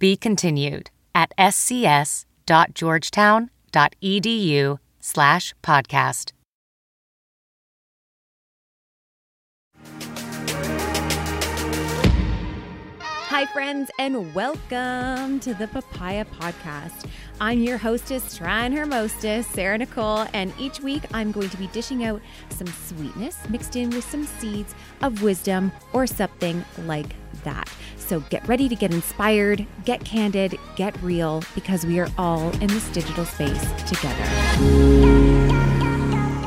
Be continued at scs.georgetown.edu slash podcast. Hi, friends, and welcome to the Papaya Podcast. I'm your hostess, trying her mostest, Sarah Nicole, and each week I'm going to be dishing out some sweetness mixed in with some seeds of wisdom or something like that. So get ready to get inspired, get candid, get real, because we are all in this digital space together.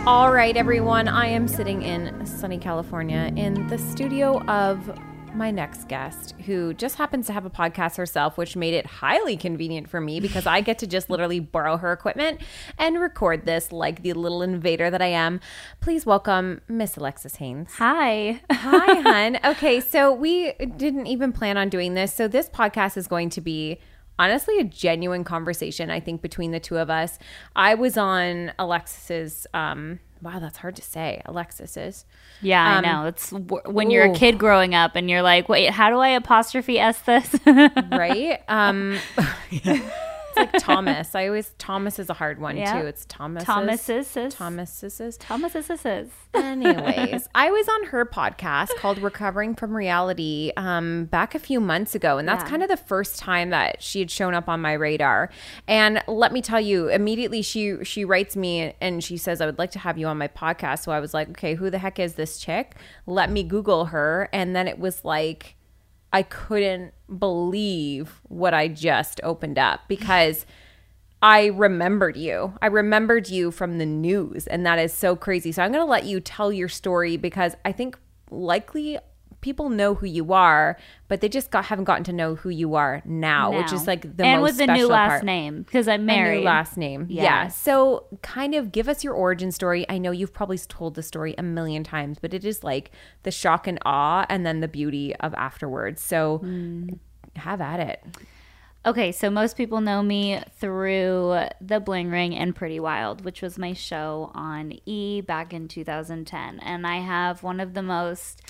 All right, everyone, I am sitting in sunny California in the studio of my next guest, who just happens to have a podcast herself, which made it highly convenient for me because I get to just literally borrow her equipment and record this like the little invader that I am. Please welcome Miss Alexis Haines. Hi. Hi, hun. Okay, so we didn't even plan on doing this. So this podcast is going to be honestly a genuine conversation, I think, between the two of us. I was on Alexis's um wow, that's hard to say. Alexis is. Yeah, Um, I know. It's when you're a kid growing up and you're like, wait, how do I apostrophe s this? right? Um, it's like Thomas. I always Thomas is a hard one Yeah. too. It's Thomas. Thomas's. Thomas's. Thomas's. Anyways, I was on her podcast called Recovering from Reality um, back a few months ago. And that's Yeah. kind of the first time that she had shown up on my radar. And let me tell you, immediately she she writes me and she says, I would like to have you on my podcast. So I was like, okay, who the heck is this chick? Let me Google her. And then it was like, I couldn't believe what I just opened up because I remembered you. I remembered you from the news, and that is so crazy. So I'm going to let you tell your story because I think likely people know who you are, but they just got haven't gotten to know who you are now, which is like the and most with the new last part. name because I'm A married. new last name. Yeah. Yes. So, kind of give us your origin story. I know you've probably told the story a million times, but it is like the shock and awe and then the beauty of afterwards. So, Mm. have at it. Okay, so most people know me through The Bling Ring and Pretty Wild, which was my show on E back in 2010. And I have one of the most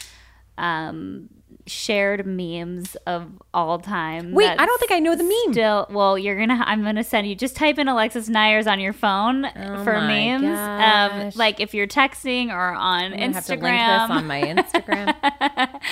um, shared memes of all time. Wait, I don't think I know the meme. Still, well, you're gonna. I'm gonna send you. Just type in Alexis Neiers on your phone for Oh my memes. Um, like if you're texting or on I'm Instagram. have to link this on my Instagram.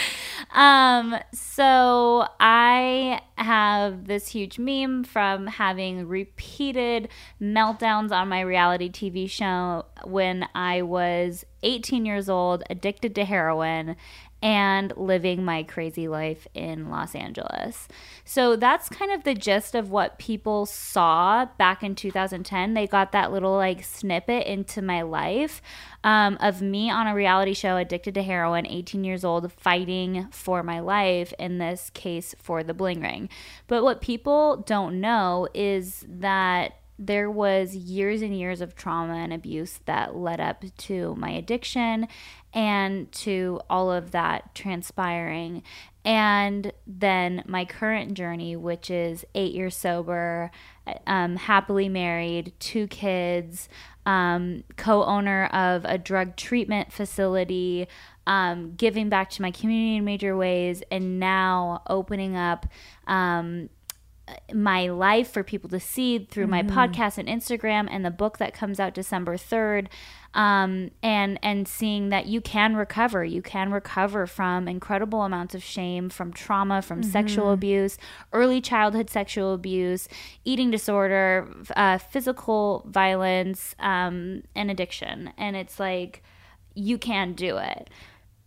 Um, so I have this huge meme from having repeated meltdowns on my reality TV show when I was 18 years old, addicted to heroin, and living my crazy life in Los Angeles. So that's kind of the gist of what people saw back in 2010. They got that little like snippet into my life um, of me on a reality show, addicted to heroin, 18 years old, fighting for my life, in this case for the bling ring. But what people don't know is that there was years and years of trauma and abuse that led up to my addiction and to all of that transpiring. And then my current journey which is eight years sober um, happily married two kids um, co-owner of a drug treatment facility um, giving back to my community in major ways and now opening up um, my life for people to see through my podcast and Instagram and the book that comes out December 3rd um, and and seeing that you can recover you can recover from incredible amounts of shame from trauma from sexual abuse early childhood sexual abuse eating disorder uh, physical violence um, and addiction and it's like you can do it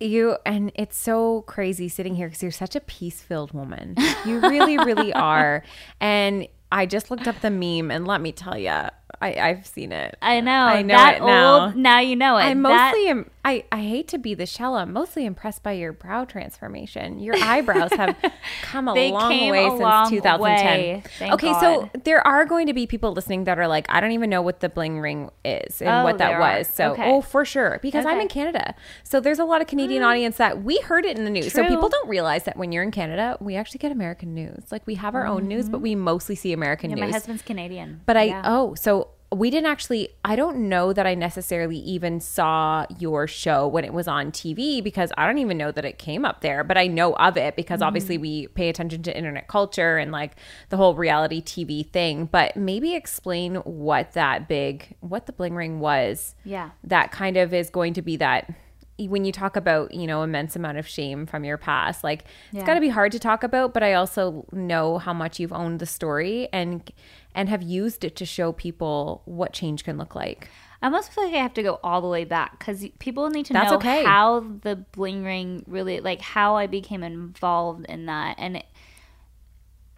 You and it's so crazy sitting here because you're such a peace filled woman. You really, really are. And I just looked up the meme, and let me tell you, I, I've seen it. I know. I know that now. old. Now you know it. I'm That- mostly, im- I, I hate to be the shell. I'm mostly impressed by your brow transformation. Your eyebrows have come a They long came way a since long 2010. way, okay, so there are going to be people listening that are like, I don't even know what the bling ring is and Oh, what that are. was. So, Okay. oh, for sure, because I'm Mm. in Canada. So there's a lot of Canadian audience that we heard it in the news. So people don't realize that when you're in Canada, we actually get American news. Like we have our own news, but we mostly see American Mm-hmm. Yeah, news. my husband's Canadian. But I Yeah. oh, so we didn't actually I don't know that I necessarily even saw your show when it was on TV because I don't even know that it came up there, but I know of it because Mm-hmm. obviously we pay attention to internet culture and like the whole reality TV thing, but maybe explain what that big what the bling ring was. Yeah. That kind of is going to be that when you talk about you know immense amount of shame from your past like it's got to be hard to talk about but i also know how much you've owned the story and and have used it to show people what change can look like I almost feel like I have to go all the way back because people need to That's know okay. how the bling ring really, like how I became involved in that, and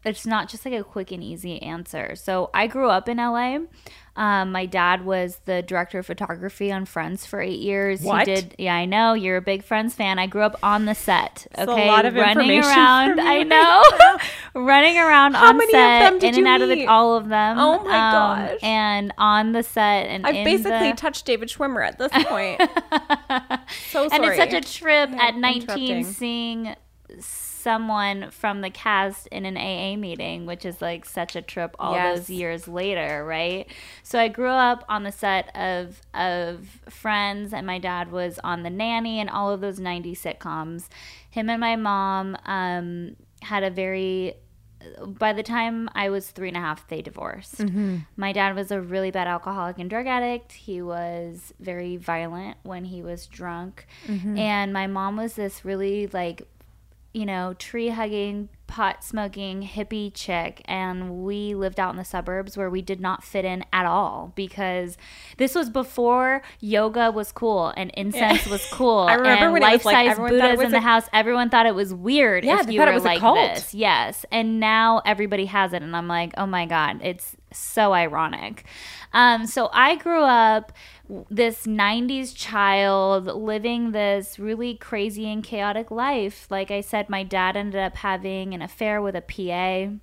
it's not just like a quick and easy answer. So I grew up in LA. Um, my dad was the director of photography on Friends for eight years. What? He did. Yeah, I know you're a big Friends fan. I grew up on the set. Okay. A lot of running information around. I know, running around How on many of set, them did in you and out of the, all of them. Oh my um, gosh. And on the set, and i've basically the, touched david schwimmer at this point so sorry and it's such a trip Yeah, at 19 interrupting. seeing someone from the cast in an AA meeting, which is like such a trip all Yes. those years later, right? So I grew up on the set of of Friends, and my dad was on The Nanny and all of those 90s sitcoms. Him and my mom um, had a very by the time I was three and a half, they divorced. My dad was a really bad alcoholic and drug addict. He was very violent when he was drunk. And my mom was this really like, you know, tree hugging, pot smoking, hippie chick. And we lived out in the suburbs where we did not fit in at all because this was before yoga was cool and incense was cool. I remember and when it was, like, life-size everyone thought it Buddhas in the house. Everyone thought it was weird Yeah, if you were a like cult. this. Yes. And now everybody has it. And I'm like, oh my God, it's so ironic. Um, so I grew up this 90s child living this really crazy and chaotic life. Like I said, my dad ended up having an affair with a PA.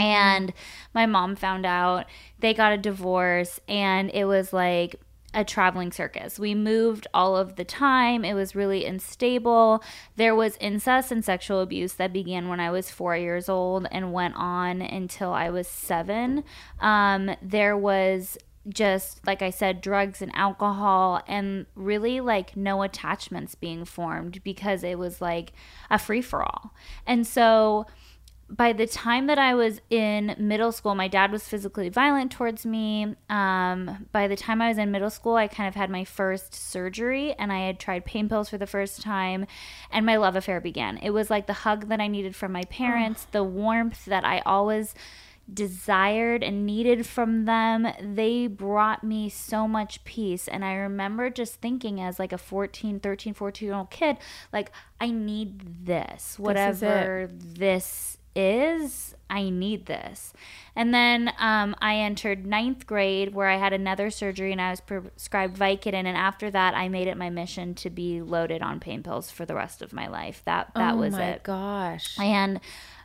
And my mom found out they got a divorce, and it was like a traveling circus. We moved all of the time. It was really unstable. There was incest and sexual abuse that began when I was four years old and went on until I was seven. Um, there was just like I said, drugs and alcohol, and really like no attachments being formed because it was like a free for all. And so by the time that I was in middle school, my dad was physically violent towards me. Um, by the time I was in middle school, I kind of had my first surgery and I had tried pain pills for the first time, and my love affair began. It was like the hug that I needed from my parents, the warmth that I always desired and needed from them. They brought me so much peace. And i remember just thinking as like a 14 13 14 year old kid like i need this. Whatever this is i need this. And then um, i entered ninth grade where i had another surgery and i was prescribed vicodin. And after that i made it my mission to be loaded on pain pills for the rest of my life. That that was it. oh was my it. gosh. And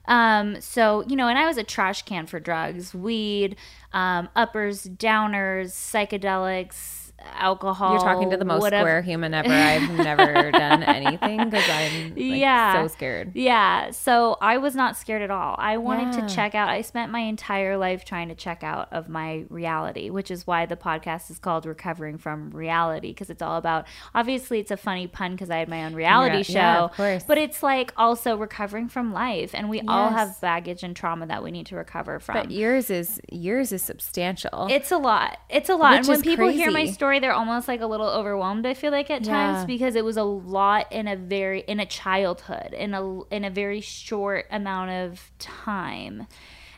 um, so, you know, and I was a trash can for drugs, weed, um, uppers, downers, psychedelics, alcohol. You're talking to the most whatever. square human ever. I've never done anything because I'm like, Yeah. so scared. Yeah, so I was not scared at all. I wanted Yeah. to check out. I spent my entire life trying to check out of my reality, which is why the podcast is called Recovering from Reality because it's all about obviously it's a funny pun because I had my own reality show, yeah, of course. but it's like also recovering from life and we all have baggage and trauma that we need to recover from. But yours is yours is substantial. It's a lot. It's a lot. Which and when people hear my crazy. Story, they're almost like a little overwhelmed. I feel like at times because it was a lot in a very in a childhood in a in a very short amount of time.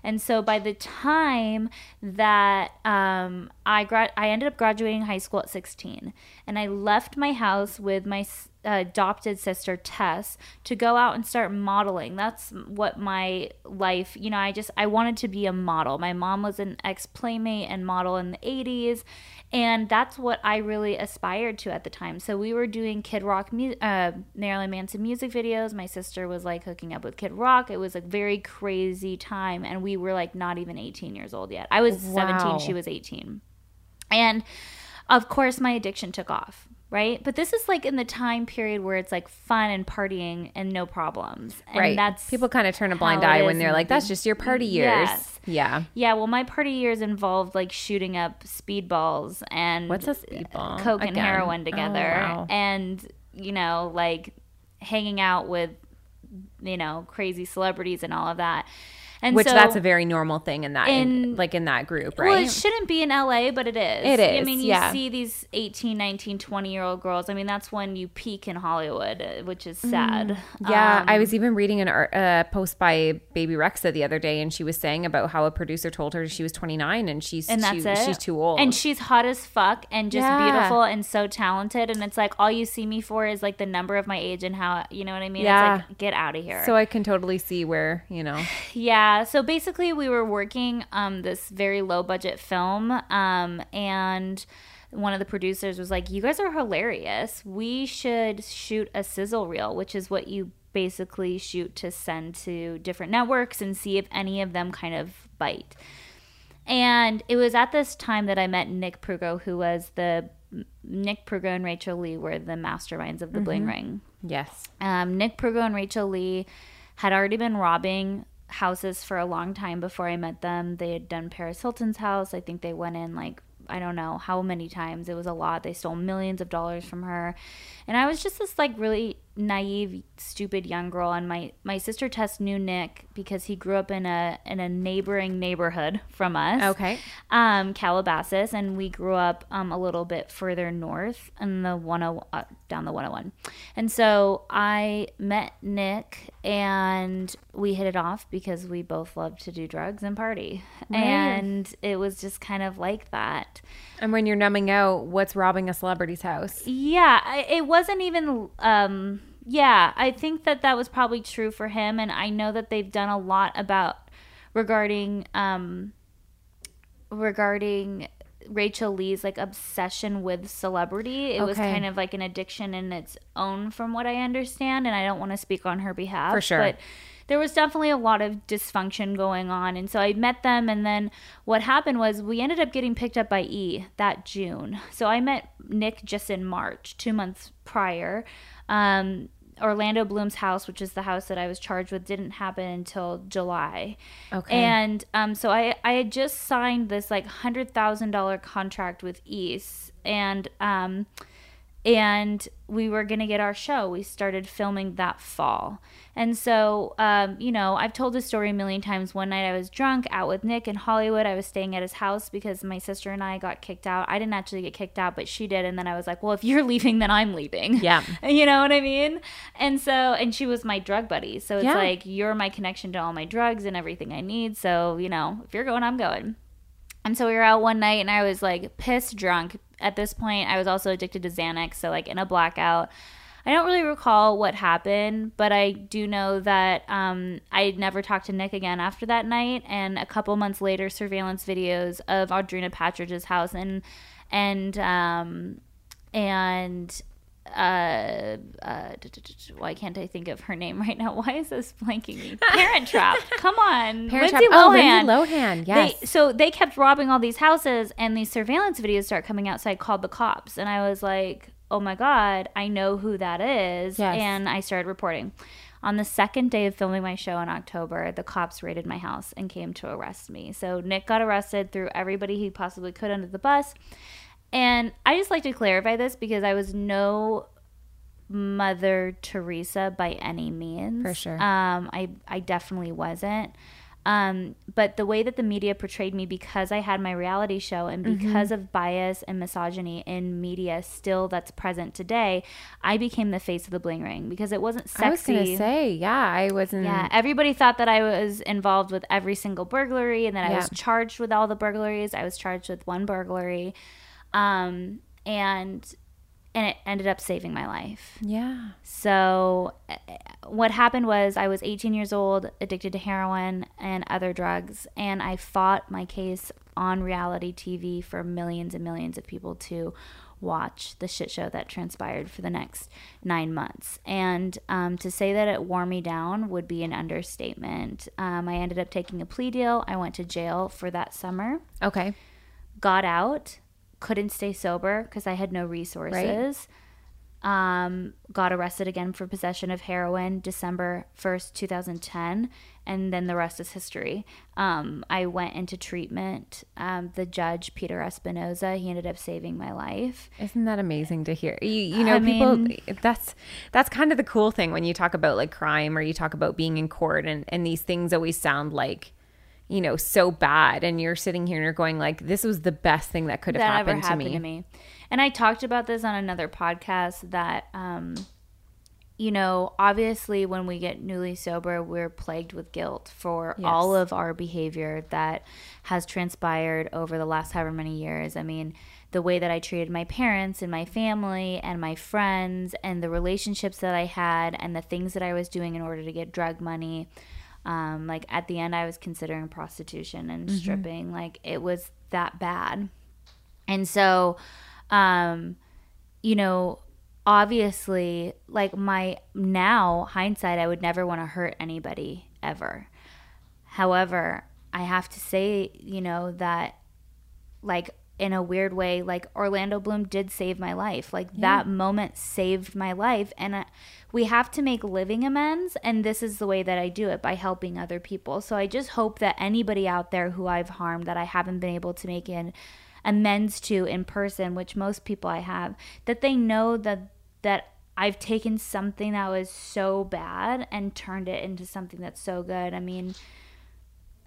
And so by the time that um, I grad, I ended up graduating high school at 16, and I left my house with my adopted sister Tess to go out and start modeling. That's what my life, you know, I just I wanted to be a model. My mom was an ex playmate and model in the 80s, and that's what I really aspired to at the time. So we were doing Kid Rock, mu- uh, Marilyn Manson music videos. My sister was like hooking up with Kid Rock. It was a very crazy time, and we were like not even 18 years old yet. I was Wow. 17, she was 18. And of course, my addiction took off, right? But this is like in the time period where it's like fun and partying and no problems. And right. that's People kind of turn a blind eye when they're like, "That's just your party years." Yes. Yeah. Yeah, well, my party years involved like shooting up speedballs and What's a speedball? coke and Again. heroin Oh, together, wow. and you know, like hanging out with you know crazy celebrities and all of that. And Which so, that's a very normal thing in that, in, like in that group, right? Well, it shouldn't be in LA, but it is. It I mean, you yeah. see these 18, 19, 20 year old girls. I mean, that's when you peak in Hollywood, uh, which is sad. Yeah, Um, I was even reading an art, uh, post by Bebe Rexha the other day, and she was saying about how a producer told her she was 29 and she's and too, she's too old. And she's hot as fuck and just Yeah. beautiful and so talented. And it's like all you see me for is like the number of my age and how you know what I mean. Yeah. It's like get out of here. so I can totally see where you know. Yeah. So basically, we were working um, this very low budget film, um, and one of the producers was like, "You guys are hilarious. We should shoot a sizzle reel, which is what you basically shoot to send to different networks and see if any of them kind of bite." And it was at this time that I met Nick Prugo, who was the Nick Prugo and Rachel Lee were the masterminds of the Bling Ring. Yes. Um, Nick Prugo and Rachel Lee had already been robbing houses for a long time before I met them. They had done Paris Hilton's house. I think they went in like I don't know how many times. It was a lot. They stole millions of dollars from her. And I was just this like really naive, stupid young girl and my my sister Tess knew Nick because he grew up in a in a neighboring neighborhood from us Okay. um, Calabasas, and we grew up um, a little bit further north in the 10, uh, down the 101. And so I met Nick, and we hit it off because we both loved to do drugs and party. And it was just kind of like that. And when you're numbing out, what's robbing a celebrity's house? Yeah, it wasn't even. Um, yeah, I think that that was probably true for him, and I know that they've done a lot about regarding um, regarding Rachel Lee's like obsession with celebrity. It was kind of like an addiction in its own, from what I understand, and I don't want to speak on her behalf For sure. but there was definitely a lot of dysfunction going on. And so I met them. And then what happened was we ended up getting picked up by E that June. So I met Nick just in March, two months prior. Um, Orlando Bloom's house, which is the house that I was charged with, didn't happen until July. Okay. And um, so I, I had just signed this like hundred thousand dollar contract with East, and um, and we were going to get our show. We started filming that fall. And so, um, you know, I've told this story a million times. One night I was drunk out with Nick in Hollywood. I was staying at his house because my sister and I got kicked out. I didn't actually get kicked out, but she did. And then I was like, well, if you're leaving, then I'm leaving. Yeah. you know what I mean? And so, and she was my drug buddy. So it's Yeah. like, you're my connection to all my drugs and everything I need. So, you know, if you're going, I'm going. And so we were out one night and I was like pissed drunk. At this point, I was also addicted to Xanax. So, like, in a blackout. I don't really recall what happened, but I do know that um, I never talked to Nick again after that night. And a couple months later, surveillance videos of Audrina Patridge's house and and um, and uh, uh, why can't I think of her name right now? Why is this blanking me? Parent Trap. Come on, Parent Lindsay Trap. Oh, Lohan. Lindsay Lohan, yes. They, so they kept robbing all these houses, and these surveillance videos start coming out. So I called the cops, and I was like, "Oh my god, I know who that is," Yes. and I started reporting. On the second day of filming my show in October, the cops raided my house and came to arrest me. So Nick got arrested, threw everybody he possibly could under the bus. And I just like to clarify this because I was no Mother Teresa by any means. For sure. Um, I I definitely wasn't. Um, but the way that the media portrayed me because I had my reality show and Mm-hmm. because of bias and misogyny in media still that's present today, I became the face of the bling ring because it wasn't sexy. I was gonna say, yeah, I wasn't. Yeah, everybody thought that I was involved with every single burglary and that I was charged with all the burglaries. I was charged with one burglary. Um, and and it ended up saving my life. yeah. So, uh, what happened was I was 18 years old, addicted to heroin and other drugs, and I fought my case on reality TV for millions and millions of people to watch the shit show that transpired for the next nine months. And um, to say that it wore me down would be an understatement. Um, I ended up taking a plea deal. I went to jail for that summer Okay. got out, couldn't stay sober because I had no resources. Um, got arrested again for possession of heroin December 1st, 2010. And then the rest is history. Um, I went into treatment. Um, the judge, Peter Espinoza, he ended up saving my life. Isn't that amazing to hear? You, you know, I people. mean- that's that's kind of the cool thing when you talk about like crime or you talk about being in court, and and these things always sound like, you know, so bad, and you're sitting here and you're going like, this was the best thing that could have that happened, ever happened to, me. to me. And I talked about this on another podcast that, um, you know, obviously when we get newly sober, we're plagued with guilt for all of our behavior that has transpired over the last however many years. I mean, the way that I treated my parents and my family and my friends and the relationships that I had and the things that I was doing in order to get drug money. Um, like at the end, I was considering prostitution and stripping. Like it was that bad. And so, um, you know, obviously, like my now hindsight, I would never want to hurt anybody ever. However, I have to say, you know, that like in a weird way, like Orlando Bloom did save my life. Like that moment saved my life. And uh, we have to make living amends. And this is the way that I do it by helping other people. So I just hope that anybody out there who I've harmed that I haven't been able to make an amends to in person, which most people I have, that they know that, that I've taken something that was so bad and turned it into something that's so good. I mean,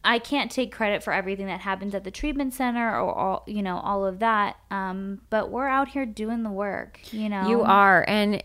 I can't take credit for everything that happens at the treatment center or all you know all of that. Um, but we're out here doing the work. You know, You are, and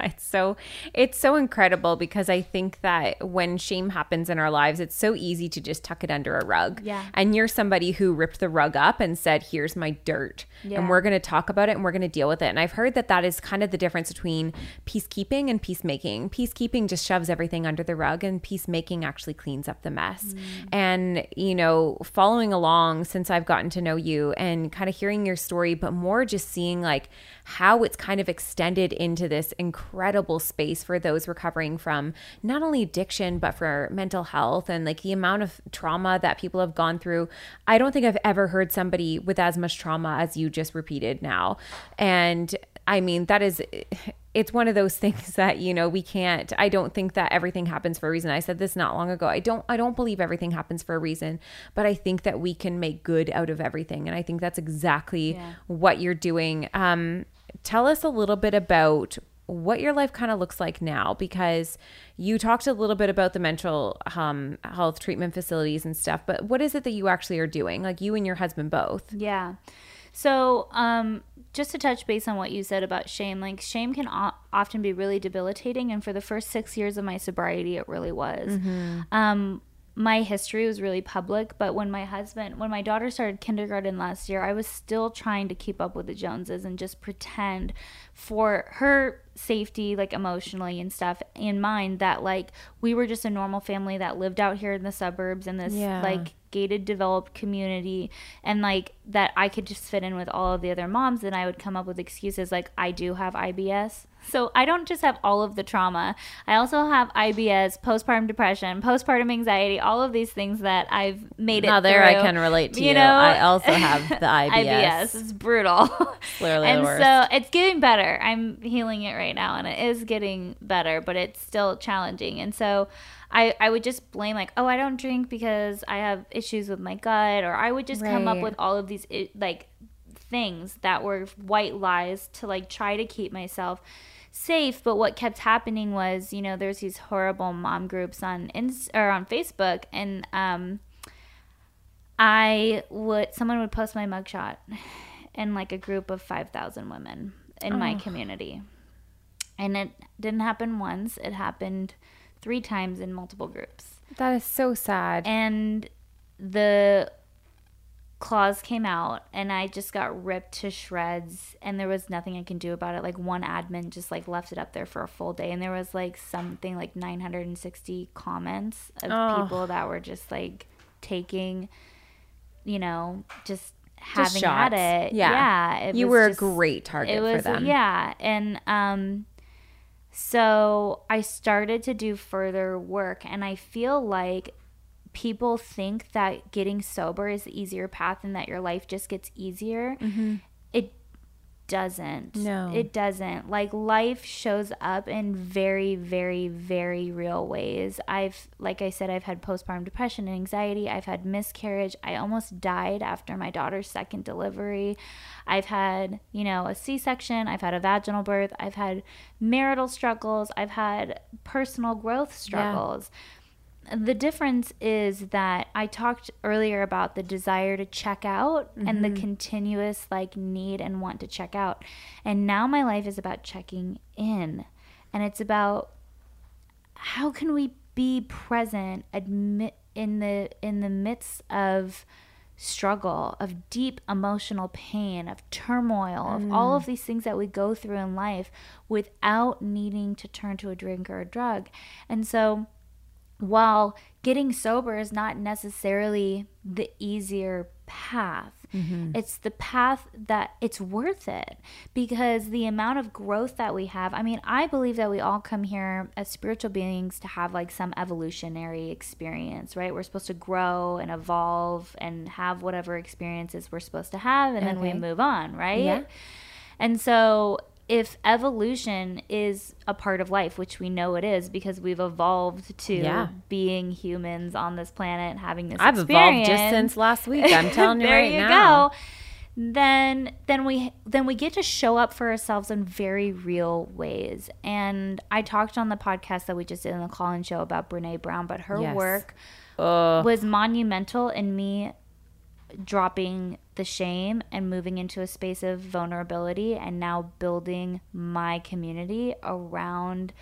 it's so it's so incredible because I think that when shame happens in our lives, it's so easy to just tuck it under a rug. Yeah. And you're somebody who ripped the rug up and said, "Here's my dirt, Yeah. and we're going to talk about it and we're going to deal with it." And I've heard that that is kind of the difference between peacekeeping and peacemaking. Peacekeeping just shoves everything under the rug, and peacemaking actually cleans up the mess. Mm. And you know, following along since I've gotten to know you and kind of hearing your story, but more just seeing like how it's kind of extended into this incredible space for those recovering from not only addiction but for mental health and like the amount of trauma that people have gone through. I don't think I've ever heard somebody with as much trauma as you just repeated now. And I mean, that is it's one of those things that you know we can't i don't think that everything happens for a reason. I said this not long ago. I don't i don't believe everything happens for a reason but i think that we can make good out of everything. And i think that's exactly what you're doing. Um tell us a little bit about what your life kind of looks like now because you talked a little bit about the mental um, health treatment facilities and stuff but what is it that you actually are doing like you and your husband both Yeah. So, um, just to touch base on what you said about shame, like shame can o- often be really debilitating, and for the first six years of my sobriety, it really was. Um, my history was really public, but when my husband, when my daughter started kindergarten last year, I was still trying to keep up with the Joneses and just pretend for her safety, like emotionally and stuff, in mind that like we were just a normal family that lived out here in the suburbs in this Yeah. like gated developed community and like that I could just fit in with all of the other moms and I would come up with excuses like I do have IBS. So I don't just have all of the trauma. I also have IBS, postpartum depression, postpartum anxiety, all of these things that I've made it Now there I can relate to you. know, I also have the IBS. IBS is brutal. Literally and the worst. so it's getting better. I'm healing it right now and it is getting better, but it's still challenging. And so I, I would just blame like, oh, I don't drink because I have issues with my gut, or I would just come up with all of these like things that were white lies to like try to keep myself safe. But what kept happening was you know there's these horrible mom groups on Inst- or on facebook and um i would someone would post my mugshot in like a group of 5000 women in my community. And it didn't happen once. It happened three times in multiple groups. That is so sad. and the claws came out and i just got ripped to shreds and there was nothing i can do about it like one admin just like left it up there for a full day and there was like something like 960 comments of Oh. people that were just like taking you know just having Just at it Yeah. yeah it you were just- a great target it was for them. yeah and um so i started to do further work and i feel like people think that getting sober is the easier path and that your life just gets easier mm-hmm. it doesn't. No. it doesn't. Like life shows up in very very very real ways. I've like i said i've had postpartum depression and anxiety. I've had miscarriage. I almost died after my daughter's second delivery. I've had you know a c-section. I've had a vaginal birth. I've had marital struggles. I've had personal growth struggles the difference is that I talked earlier about the desire to check out and Mm-hmm. the continuous like need and want to check out. And now my life is about checking in. And it's about how can we be present admit in the in the midst of struggle of deep emotional pain of turmoil of all of these things that we go through in life without needing to turn to a drink or a drug and so while getting sober is not necessarily the easier path. Mm-hmm. It's the path that it's worth it because the amount of growth that we have i mean i believe that we all come here as spiritual beings to have like some evolutionary experience right? We're supposed to grow and evolve and have whatever experiences we're supposed to have and then we move on right? Yeah. and so, if evolution is a part of life, which we know it is because we've evolved to Yeah. being humans on this planet, having this I've evolved just since last week. I'm telling you right you now. go. Then, then we then we get to show up for ourselves in very real ways. And I talked on the podcast that we just did in the call-in show about Brene Brown, but her Yes. work Ugh. was monumental in me dropping the shame and moving into a space of vulnerability and now building my community around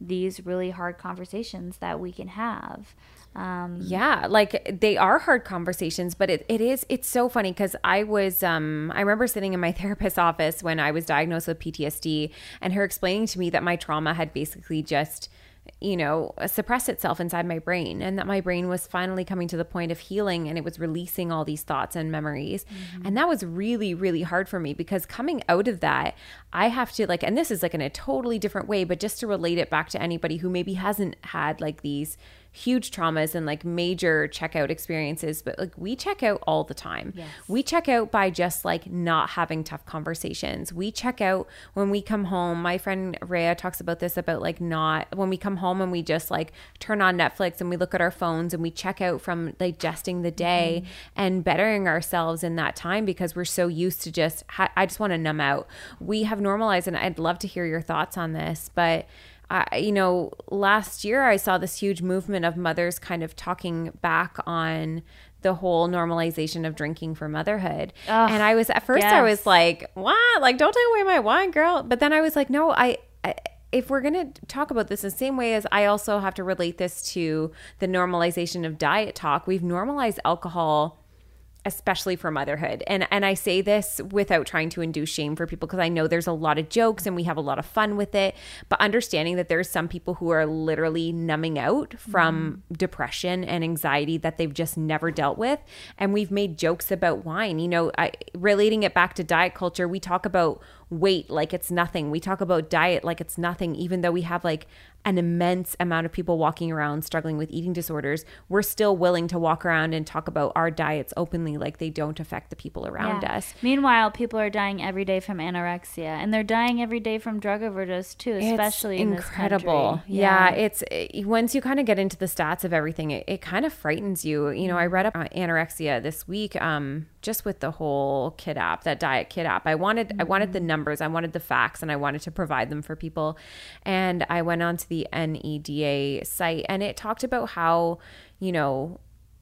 these really hard conversations that we can have. Um, Yeah, like they are hard conversations, but it, it is it's so funny because I was um I remember sitting in my therapist's office when I was diagnosed with PTSD and her explaining to me that my trauma had basically just you know uh, suppress itself inside my brain and that my brain was finally coming to the point of healing and it was releasing all these thoughts and memories. Mm-hmm. And that was really really hard for me because coming out of that I have to like and this is like in a totally different way but just to relate it back to anybody who maybe hasn't had like these huge traumas and like major checkout experiences, but like we check out all the time. Yes. We check out by just like not having tough conversations. We check out when we come home. My friend Rhea talks about this about like not when we come home and we just like turn on Netflix and we look at our phones and we check out from digesting the day mm-hmm. and bettering ourselves in that time because we're so used to just, ha- I just want to numb out. We have normalized, and I'd love to hear your thoughts on this, but I, you know, last year I saw this huge movement of mothers kind of talking back on the whole normalization of drinking for motherhood. and I was at first I was like, "What? Like don't take away my wine, girl." But then I was like, "No, I, I if we're going to talk about this the same way as I also have to relate this to the normalization of diet talk, we've normalized alcohol especially for motherhood. And and I say this without trying to induce shame for people because I know there's a lot of jokes and we have a lot of fun with it, but understanding that there's some people who are literally numbing out from depression and anxiety that they've just never dealt with and we've made jokes about wine. You know, I relating it back to diet culture, we talk about weight like it's nothing. We talk about diet like it's nothing even though we have like an immense amount of people walking around struggling with eating disorders, we're still willing to walk around and talk about our diets openly like they don't affect the people around Yeah. us. Meanwhile, people are dying every day from anorexia, and they're dying every day from drug overdose too, especially it's in incredible. This country. Yeah. it's it, once you kind of get into the stats of everything, it, it kind of frightens you. You know, I read up on anorexia this week, um, just with the whole kid app, that diet kid app. I wanted I wanted the mm-hmm. numbers, I wanted the facts, and I wanted to provide them for people. And I went onto the NEDA site, and it talked about how you know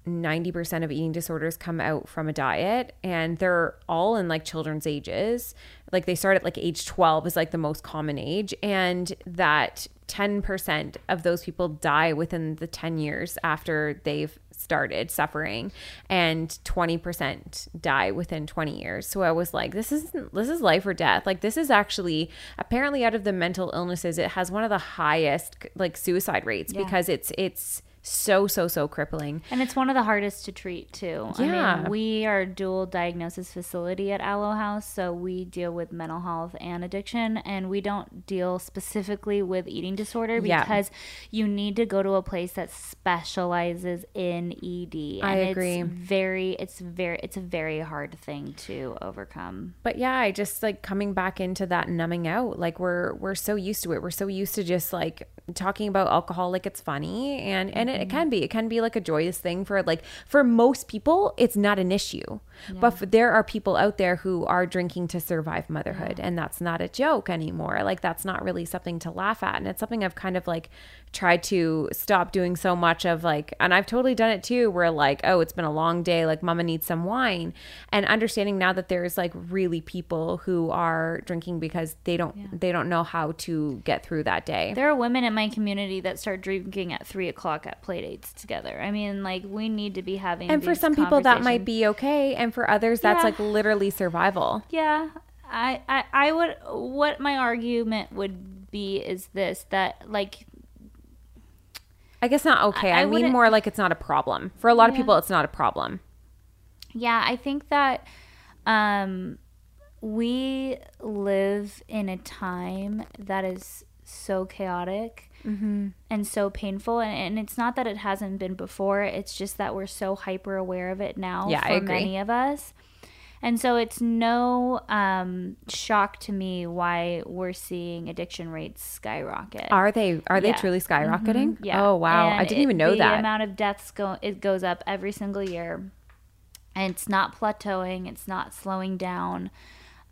90% of eating disorders come out from a diet and they're all in like children's ages like they start at like age 12 is like the most common age and that 10% of those people die within the 10 years after they've started suffering and 20% die within 20 years. So i was like this isn't this is life or death. Like this is actually apparently out of the mental illnesses it has one of the highest like suicide rates because it's it's so so so crippling And it's one of the hardest to treat too. I Yeah. mean, we are a dual diagnosis facility at Alo House, so we deal with mental health and addiction, and we don't deal specifically with eating disorder Yeah. because you need to go to a place that specializes in ED. I agree. It's very, it's very, it's a very hard thing to overcome. but yeah i just like coming back into that numbing out like we're we're so used to it we're so used to just like talking about alcohol like it's funny and and it, it can be it can be like a joyous thing for like for most people it's not an issue but for, there are people out there who are drinking to survive motherhood and that's not a joke anymore. Like that's not really something to laugh at and it's something i've kind of like tried to stop doing so much of like and I've totally done it too where like oh it's been a long day like mama needs some wine and understanding now that there's like really people who are drinking because they don't they don't know how to get through that day. There are women in my community that start drinking at three o'clock at play dates together. I mean, like we need to be having. and for some people that might be okay and for others that's Yeah. like literally survival. Yeah, I, I, I would. What my argument would be is this: that like I guess not okay. I- I, I mean more like it's not a problem. For a lot of people it's not a problem. Yeah, I think that um, we live in a time that is so chaotic Mm-hmm. and so painful. And, and it's not that it hasn't been before, it's just that we're so hyper aware of it now Yeah, for I agree. many of us. And so it's no um, shock to me why we're seeing addiction rates skyrocket. are they are they Yeah. truly skyrocketing Mhm, Yeah. oh wow And I didn't it- even know the that The amount of deaths go it goes up every single year, and it's not plateauing. It's not slowing down,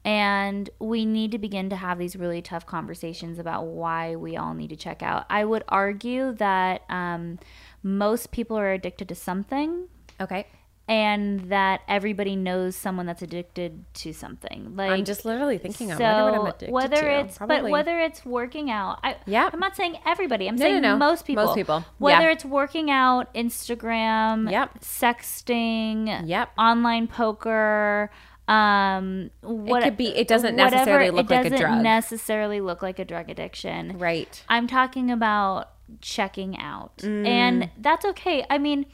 and we need to begin to have these really tough conversations about why we all need to check out. I would argue that um, most people are addicted to something. okay And that everybody knows someone that's addicted to something. Like I'm just literally thinking I so wonder what I'm addicted whether to. it's but Probably- weder it's working out I, Yep. i'm not saying everybody i'm No, saying no, no. most people Most people. whether Yeah. it's working out instagram Yep. sexting Yep. online poker um what could be- it doesn't whatever, necessarily look it like a drug. It doesn't necessarily look like a drug addiction right i'm talking about checking out Mm. and that's okay i mean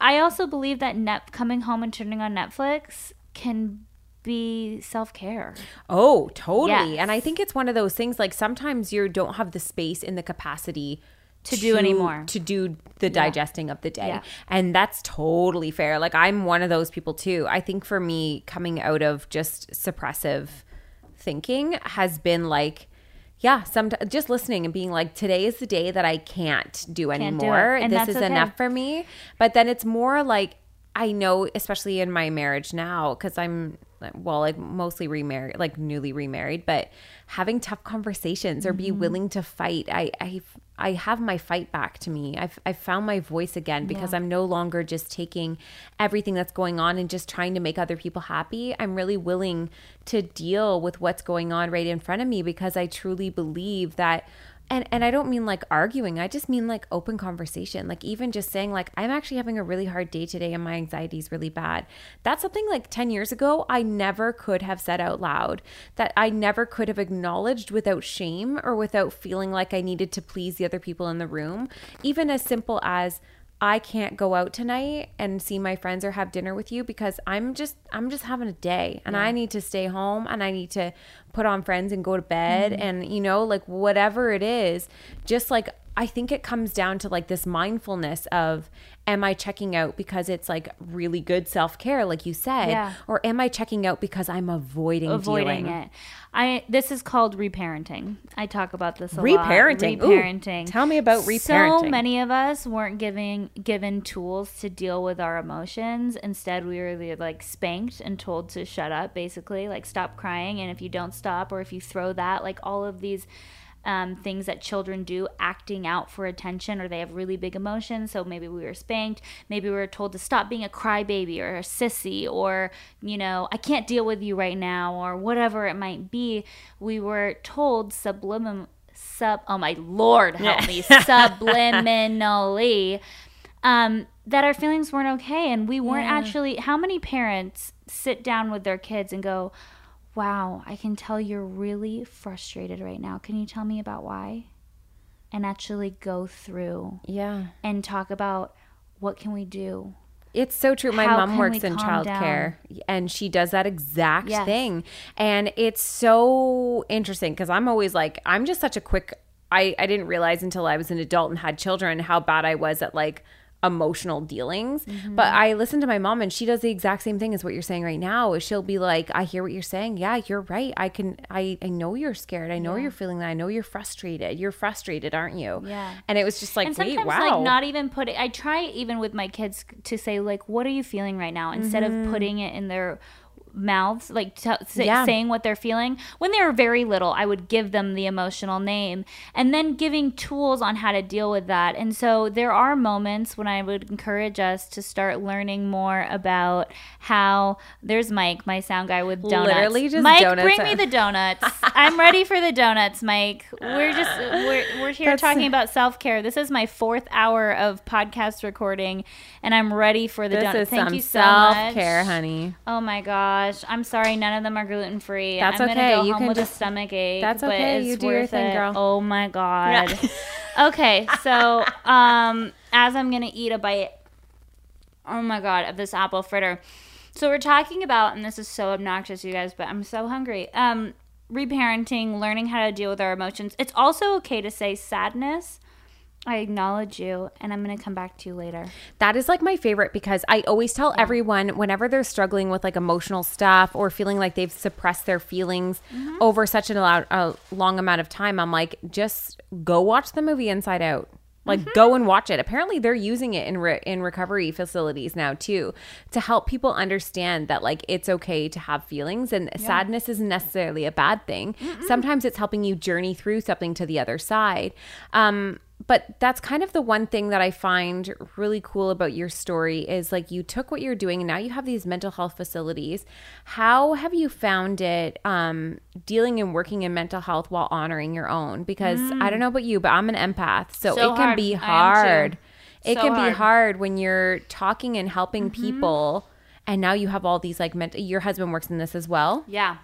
i also believe that net coming home and turning on netflix can be self-care Oh, totally. Yes. And I think it's one of those things like sometimes you don't have the space and the capacity To do anymore. To do the digesting of the day. Yeah. And that's totally fair. Like I'm one of those people too. I think for me coming out of just suppressive thinking has been like yeah, some just listening and being like, today is the day that I can't do it. anymore. This is okay. enough for me. But then it's more like I know, especially in my marriage now, because I'm well, like mostly remarried, like newly remarried, but having tough conversations or Mm-hmm. be willing to fight. I I I have my fight back to me. I've I found my voice again because I'm no longer just taking everything that's going on and just trying to make other people happy. I'm really willing to deal with what's going on right in front of me because I truly believe that and and I don't mean like arguing. I just mean like open conversation. Like even just saying like I'm actually having a really hard day today and my anxiety is really bad. That's something like 10 years ago I never could have said out loud. That I never could have acknowledged without shame or without feeling like I needed to please the other people in the room. Even as simple as I can't go out tonight and see my friends or have dinner with you because I'm just I'm just having a day and I need to stay home and I need to put on friends and go to bed mm-hmm. and you know like whatever it is just like I think it comes down to like this mindfulness of am I checking out because it's like really good self-care like you said Yeah. or am I checking out because I'm avoiding avoiding dealing? it. I this is called reparenting. I talk about this a Reparenting. lot. Ooh, Reparenting. tell me about reparenting. So many of us weren't giving given tools to deal with our emotions. Instead, we were like spanked and told to shut up, basically, like stop crying. And if you don't stop, or if you throw that, like all of these um, things that children do acting out for attention or they have really big emotions. So maybe we were spanked. Maybe we were told to stop being a crybaby or a sissy or you know i can't deal with you right now or whatever it might be. We were told sublimin sub oh my lord help me subliminally um, that our feelings weren't okay. And we weren't actually how many parents sit down with their kids and go wow i can tell you're really frustrated right now can you tell me about why and actually go through Yeah. and talk about what can we do It's so true. My How mom works in childcare and she does that exact Yes. thing. And it's so interesting because I'm always like, I'm just such a quick, I, I didn't realize until I was an adult and had children how bad I was at like emotional dealings. Mm-hmm. But I listen to my mom and she does the exact same thing as what you're saying right now. Is she'll be like, I hear what you're saying. Yeah, you're right. I can, I, I know you're scared. I know you're feeling that. I know you're frustrated. You're frustrated, aren't you? Yeah. And it was just like, and wait, sometimes wow. like not even put it i try even with my kids to say like what are you feeling right now instead of putting it in their mouths like t- say, Yeah. saying what they're feeling. When they were very little i would give them the emotional name. And then giving tools on how to deal with that. And so there are moments when i would encourage us to start learning more about how there's mike my sound guy with donuts. Literally just mike donuts bring are- me the donuts. I'm ready for the donuts mike. We're just we're, we're here That's- talking about self-care. This is my fourth hour of podcast recording and i'm ready for the this donut thank you so self much. care, honey. oh my gosh i'm sorry none of them are gluten-free That's i'm okay. gonna go You home can with just- a stomach ache That's but okay. it's You do your thing, it. girl. oh my god okay so um as i'm gonna eat a bite oh my god of this apple fritter so we're talking about and this is so obnoxious you guys but i'm so hungry um reparenting learning how to deal with our emotions it's also okay to say sadness i acknowledge you and i'm gonna come back to you later That is like my favorite because I always tell everyone whenever they're struggling with like emotional stuff or feeling like they've suppressed their feelings Mm-hmm. over such an allow- a long amount of time, I'm like, just go watch the movie Inside Out. Like Mm-hmm. go and watch it. Apparently they're using it in re- in recovery facilities now too to help people understand that like it's okay to have feelings and sadness isn't necessarily a bad thing. Sometimes it's helping you journey through something to the other side. Um but that's kind of the one thing that I find really cool about your story is like you took what you're doing and now you have these mental health facilities. How have you found it um, dealing and working in mental health while honoring your own? Because I don't know about you, but I'm an empath, so, So it can hard. be hard. It So can be hard. hard when you're talking and helping people, and now you have all these like mental. Your husband works in this as well, yeah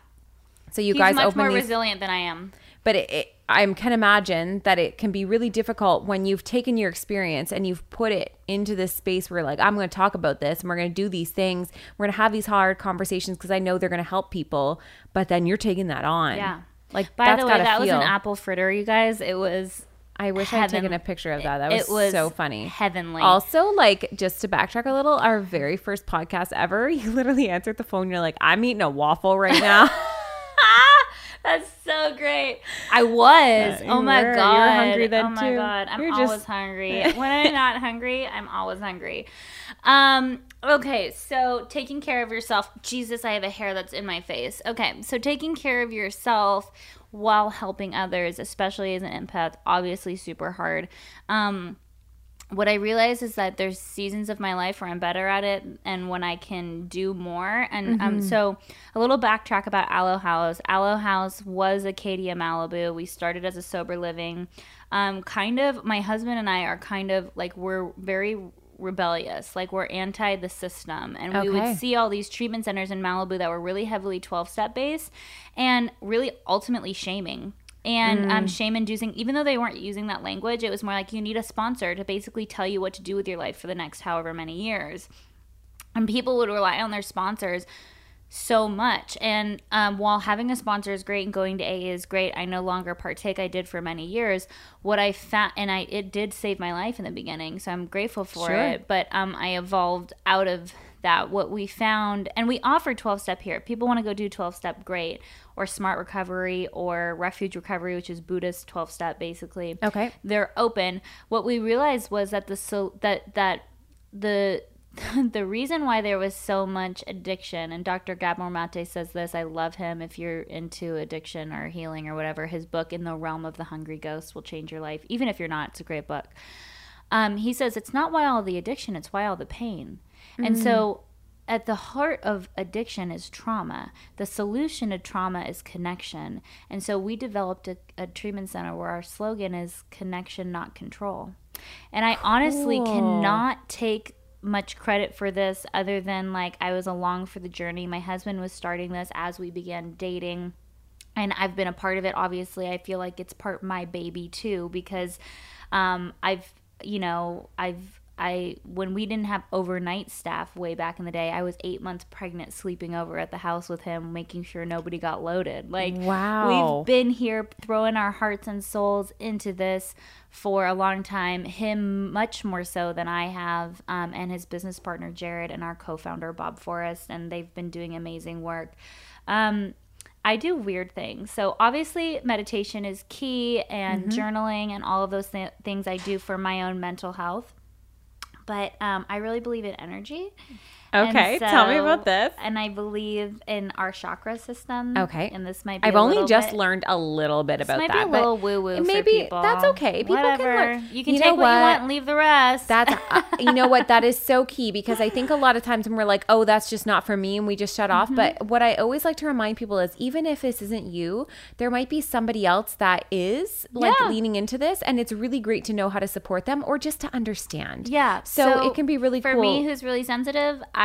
so you he's guys much open more these resilient than i am but it, it, I can imagine that it can be really difficult when you've taken your experience and you've put it into this space where like I'm going to talk about this and we're going to do these things. We're going to have these hard conversations because I know they're going to help people. But then you're taking that on. Yeah. Like By the way, that was an apple fritter, you guys. It was I wish I'd heaven- taken a picture of that. That was, it was so funny. heavenly. Also, like just to backtrack a little, our very first podcast ever, you literally answered the phone. You're like, I'm eating a waffle right now. That's so great. I was. you oh my were. You were god. hungry then, oh my god. I'm You're always just- hungry. when I'm not hungry, I'm always hungry. Um okay, so taking care of yourself. Jesus, I have a hair that's in my face. Okay, so taking care of yourself while helping others, especially as an empath, obviously super hard. Um what I realize is that there's seasons of my life where I'm better at it and when I can do more. And um, so, a little backtrack about Alo House. Alo House was Acadia Malibu. We started as a sober living. Um, kind of, my husband and I are kind of like, we're very rebellious. Like, we're anti the system. And we would see all these treatment centers in Malibu that were really heavily 12 step based and really ultimately shaming and um, shame inducing even though they weren't using that language it was more like you need a sponsor to basically tell you what to do with your life for the next however many years. And people would rely on their sponsors so much. And um, while having a sponsor is great and going to aa is great i no longer partake. I did for many years. What i found and i it did save my life in the beginning so i'm grateful for Sure. it. But um, i evolved out of that what we found and we offer 12 step here. People want to go do 12 step great. Or smart recovery or refuge recovery which is buddhist 12 step basically. Okay. they're open. What we realized was that the so that that the the reason why there was so much addiction and dr Gabor Maté says this i love him if you're into addiction or healing or whatever his book in the realm of the hungry ghost will change your life even if you're not it's a great book. Um, he says it's not why all the addiction it's why all the pain and so at the heart of addiction is trauma. The solution to trauma is connection. And so we developed a, a treatment center where our slogan is connection not control. And i honestly cannot take much credit for this other than like i was along for the journey. My husband was starting this as we began dating and I've been a part of it. Obviously, I feel like it's part my baby too because um, I've you know I've I when we didn't have overnight staff way back in the day, I was eight months pregnant, sleeping over at the house with him, making sure nobody got loaded. Like Wow. we've been here throwing our hearts and souls into this for a long time. Him much more so than I have, um, and his business partner Jared and our co-founder Bob Forrest, and they've been doing amazing work. Um, I do weird things. So obviously, meditation is key, and journaling and all of those th- things I do for my own mental health. But um, I really believe in energy. Okay, tell me about this. And I believe in our chakra system. Okay. and this might be. I've only just bit- learned a little bit about might that. be a little woo woo. Maybe people. that's okay. People Whatever. can learn. You can You take what, you want and leave the rest. That's uh, you know what that is so key because I think a lot of times when we're like, oh, that's just not for me, and we just shut off. But Mm-hmm. what I always like to remind people is, even if this isn't you, there might be somebody else that is like Yeah. leaning into this, and it's really great to know how to support them or just to understand. Yeah. So, it can be really for cool. me, who's really sensitive. I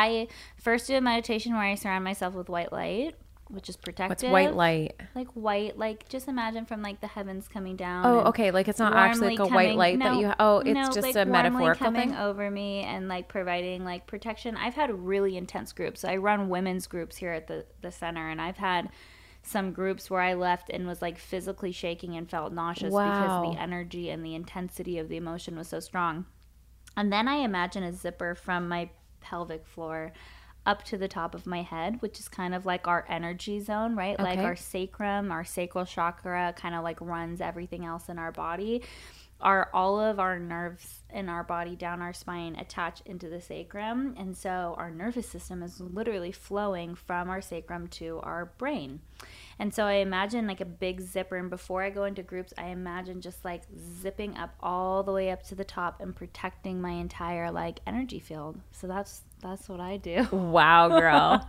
first do a meditation where I surround myself with white light, which is protective. What's white light? Like white, like just imagine from like the heavens coming down. Oh, okay. Like it's not actually like a white coming- light that you. Ha- oh, it's no, just like a metaphorical coming thing. over me and like providing like protection. I've had really intense groups. I run women's groups here at the the center, and I've had some groups where I left and was like physically shaking and felt nauseous because the energy and the intensity of the emotion was so strong. And then I imagine a zipper from my pelvic floor up to the top of my head, which is kind of like our energy zone, right? Like our sacrum, our sacral chakra kind of like runs everything else in our body. Are all of our nerves in our body down our spine attached into the sacrum? And so our nervous system is literally flowing from our sacrum to our brain. And so I imagine like a big zipper. And before I go into groups, I imagine just like zipping up all the way up to the top and protecting my entire like energy field. So that's that's what I do. Wow, girl.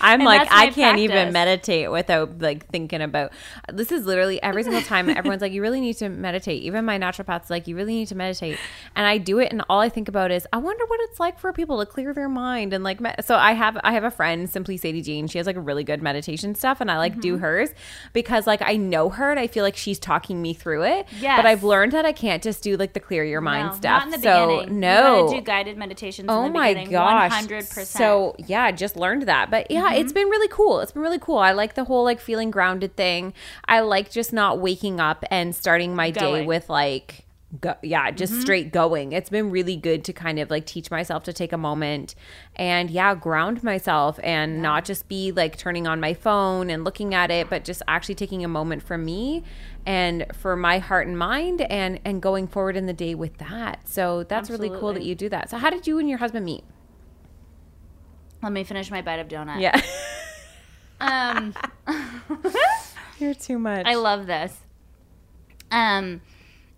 I'm And like, I can't even meditate without like thinking about this is literally every single time everyone's like, you really need to meditate. Even my naturopath's like, you really need to meditate. And I do it and all I think about is I wonder what it's like for people to clear their mind and like me- so I have I have a friend, Simply Sadie Jean. She has like a really good meditation stuff and I like Mm-hmm. do hers because like I know her and I feel like she's talking me through it. Yes. But I've learned that I can't just do like the clear your mind No, stuff. Not in the so beginning. no. You do guided meditations. Oh in the my beginning, gosh. 100%. So, yeah, I just learned that. But yeah, Mm-hmm. it's been really cool. It's been really cool. I like the whole like feeling grounded thing. I like just not waking up and starting my day Going. Mm-hmm. with like go, yeah, just straight going. It's been really good to kind of like teach myself to take a moment and yeah, ground myself and not just be like turning on my phone and looking at it, but just actually taking a moment for me and for my heart and mind and and going forward in the day with that. So, that's really cool that you do that. So, how did you and your husband meet? let me finish my bite of donut. Yeah. Um, You're too much. I love this. Um,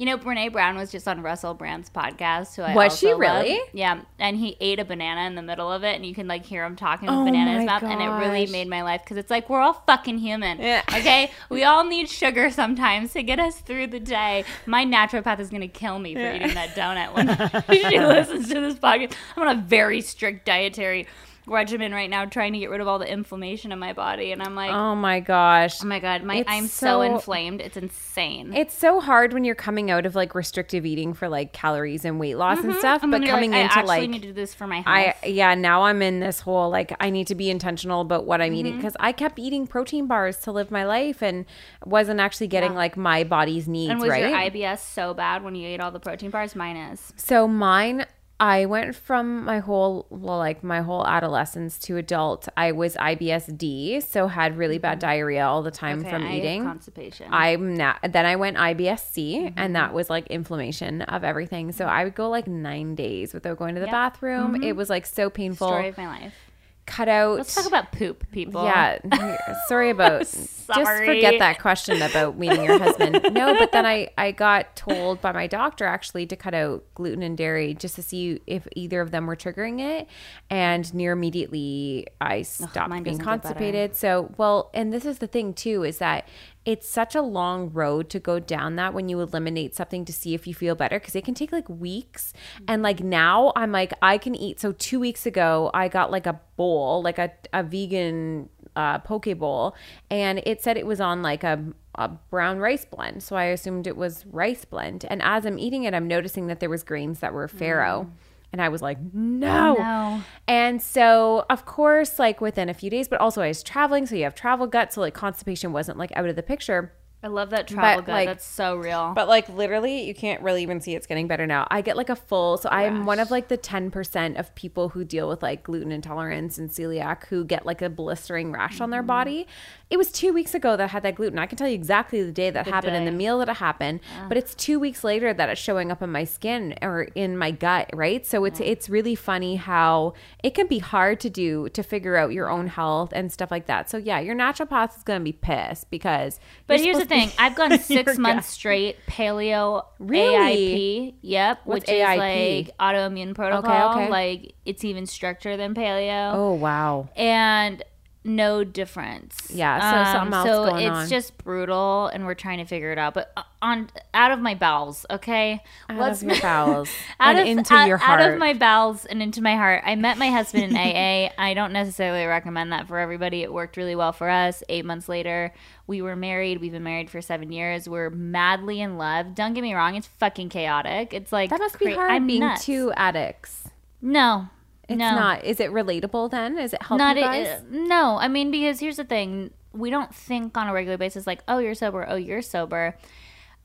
You know, Brene Brown was just on Russell Brand's podcast. Who I Was she really? Yeah, and he ate a banana in the middle of it, and you can like hear him talking with Oh banana in his mouth, and it really made my life because it's like we're all fucking human. Yeah. Okay, we all need sugar sometimes to get us through the day. My naturopath is gonna kill me for eating that donut when she listens to this podcast. I'm on a very strict dietary regimen right now, trying to get rid of all the inflammation in my body, and I'm like. Oh my gosh. Oh my god, my It's I'm so, so- inflamed. It's insane. It's so hard when you're coming out of like restrictive eating for like calories and weight loss and mm-hmm. stuff, And but coming like, into I actually like need to do this for my health. I yeah, now I'm in this whole like I need to be intentional about what I'm eating mm-hmm. because I kept eating protein bars to live my life and wasn't actually getting like my body's needs and was right. your IBS so bad when you ate all the protein bars? Mine is. So mine, I went from my whole like my whole adolescence to adult. I was IBS-D, so had really bad diarrhea all the time Okay, from I eating. constipation. I'm not. Then I went IBS-C, Mm-hmm. and that was like inflammation of everything. So I would go like nine days without going to the Yep. Mm-hmm. bathroom. It was like so painful. Story of my life. Cut out. Let's talk about poop, people. Yeah, sorry about. sorry. Just forget that question about meeting your husband. No, but then I I got told by my doctor actually to cut out gluten and dairy just to see if either of them were triggering it, and near immediately I stopped mine being doesn't get better. constipated. So well, and this is the thing too is that it's such a long road to go down that when you eliminate something to see if you feel better because it can take like weeks. And like now i'm like i can eat so two weeks ago i got like a bowl like a, a vegan uh, poke bowl and it said it was on like a, a brown rice blend. So i assumed it was rice blend. And as i'm eating it i'm noticing that there was grains that were farro and i was like no oh, No. and so, of course, like within a few days, but also I was traveling, so you have travel gut, so like constipation wasn't like out of the picture. I love that travel But, gut. like- That's so real. But like literally, you can't really even see it's getting better now. I get like a full, so I'm one of like the 10% of people who deal with like gluten intolerance and celiac who get like a blistering rash on their Mm-hmm. body. It was two weeks ago that I had that gluten. I can tell you exactly the day that happened and the meal that it happened, but it's two weeks later that it's showing up in my skin or in my gut, right? So it's it's really funny how it can be hard to do to figure out your own health and stuff like that. So yeah, your naturopath is gonna be pissed because. But here's the to thing: I've gone six months straight paleo Really? AIP. Yep, What's which AIP? is like autoimmune protocol. okay. Like it's even stricter than paleo. Oh wow. and no difference. Yeah, so something else So it's on. just brutal, and we're trying to figure it out. But uh, on out of my bowels, okay. Out of your bowels out and of, into out, your heart, out of my bowels and into my heart. I met my husband in AA. I don't necessarily recommend that for everybody. It worked really well for us. Eight months later, we were married. We've been married for seven years. We're madly in love. Don't get me wrong; it's fucking chaotic. It's like that must be hard I'm being nuts. two addicts. No, It's no. not. Is it relatable then? Is it help not it- no i mean because here's the thing we don't think on a regular basis like oh you're sober oh you're sober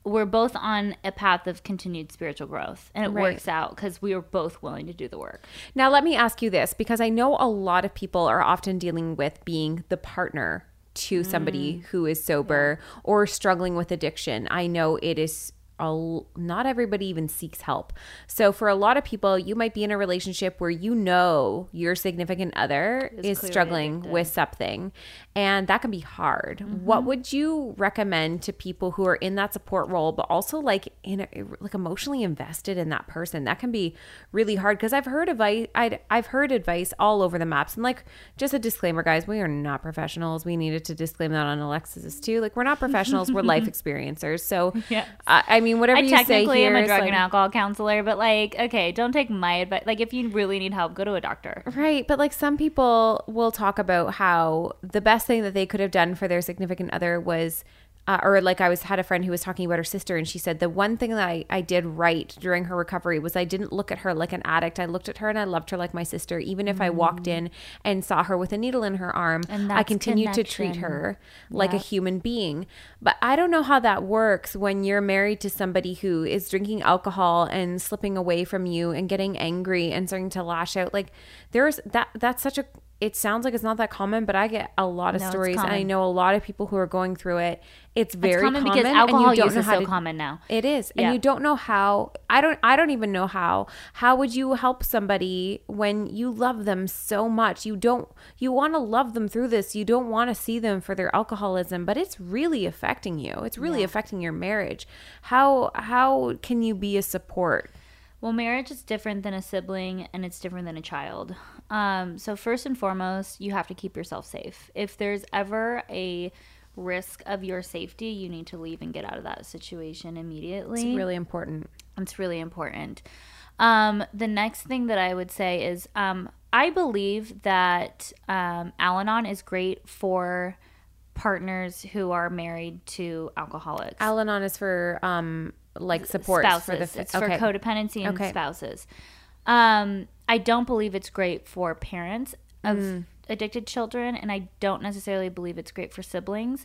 we're both on a path of continued spiritual growth and it Right. works out because we are both willing to do the work Now, let me ask you this because I know a lot of people are often dealing with being the partner to somebody Mm. who is sober or struggling with addiction. I know it is. A, not everybody even seeks help. So, for a lot of people, you might be in a relationship where you know your significant other is, clearly struggling addicted. with something, and that can be hard. Mm-hmm. What would you recommend to people who are in that support role, but also like in a, like emotionally invested in that person? That can be really hard because I've heard advice. I've heard advice all over the maps, and like just a disclaimer, guys, we are not professionals. We needed to disclaim that on Alexis's too. Like we're not professionals. we're life experiencers. So Yes. I, I mean, whatever i you say technically here am a drug like- and alcohol counselor but like okay don't take my advice like if you really need help go to a doctor. Right, but like some people will talk about how the best thing that they could have done for their significant other was uh, or like I was had a friend who was talking about her sister and she said the one thing that I, I did right during her recovery was I didn't look at her like an addict. I looked at her and I loved her like my sister. Even if I walked in and saw her with a needle in her arm, And I continued to treat her like a human being. But I don't know how that works when you're married to somebody who is drinking alcohol and slipping away from you and getting angry and starting to lash out. Like there's that that's such a it sounds like it's not that common, but I get a lot of No, stories, and I know a lot of people who are going through it. It's very it's common, common, because and alcohol you don't use is so to- common now. It is, and you don't know how. I don't. I don't even know how. How would you help somebody when you love them so much? You don't. You want to love them through this. You don't want to see them for their alcoholism, but it's really affecting you. It's really affecting your marriage. How how can you be a support? Well, marriage is different than a sibling and it's different than a child. Um, so, first and foremost, you have to keep yourself safe. If there's ever a risk of your safety, you need to leave and get out of that situation immediately. It's really important. It's really important. Um, the next thing that I would say is um, I believe that um, Al Anon is great for partners who are married to alcoholics. Al Anon is for um like support spouses. for the it's for codependency and Okay. spouses. Um, I don't believe it's great for parents of Mm. addicted children, and I don't necessarily believe it's great for siblings.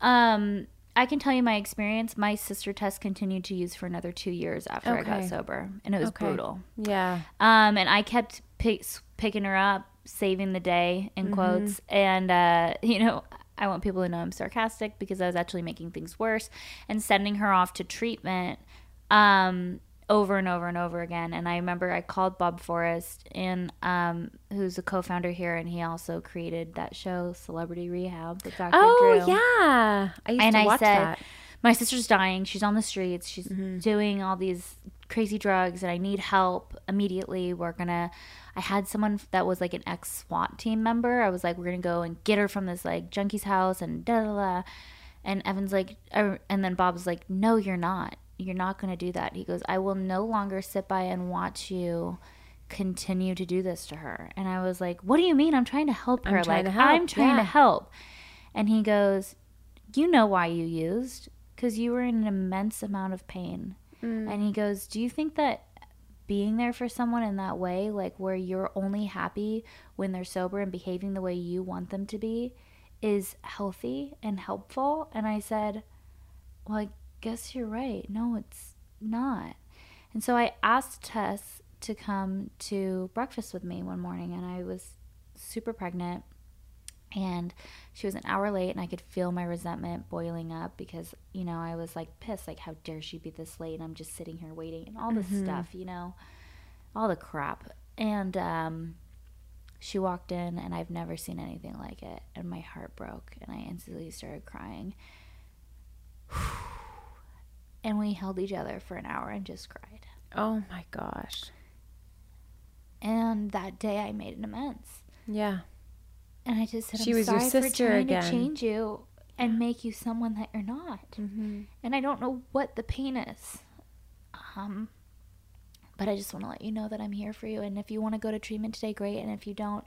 Um, I can tell you my experience. My sister Tess continued to use for another two years after I got sober, and it was Okay. brutal. Yeah. Um, and I kept pick, picking her up, saving the day in Mm-hmm. quotes. And uh, you know, I want people to know I'm sarcastic because I was actually making things worse and sending her off to treatment um, over and over and over again. And I remember I called Bob Forrest, and um, who's a co-founder here, and he also created that show, Celebrity Rehab, with Dr. Oh Drew yeah. I used and to I watch said, that. "My sister's dying. She's on the streets. She's Mm-hmm. doing all these crazy drugs, and I need help immediately. We're gonna." I had someone that was like an ex SWAT team member. I was like, "We're gonna go and get her from this like junkie's house," and da da da. And Evan's like, er- and then Bob's like, "No, you're not. You're not gonna do that." He goes, "I will no longer sit by and watch you." continue to do this to her. And i was like what do you mean? I'm trying to help her. Trying like help, i'm trying to help. And he goes you know why you used? Because you were in an immense amount of pain. Mm. And he goes do you think that being there for someone in that way like where you're only happy when they're sober and behaving the way you want them to be is healthy and helpful? And i said well i guess you're right. No it's not. And so i asked tess to come to breakfast with me one morning and i was super pregnant and she was an hour late and i could feel my resentment boiling up because you know i was like pissed like how dare she be this late? And i'm just sitting here waiting and all this stuff you know all the crap. And um she walked in and i've never seen anything like it and my heart broke and i instantly started crying and we held each other for an hour and just cried Oh my gosh. and that day i made an amends Yeah. And I just said, She I'm was your sorry sister for trying again. to change you and make you someone that you're not. Mm-hmm. And I don't know what the pain is. Um, but I just want to let you know that I'm here for you. And if you want to go to treatment today, great. And if you don't,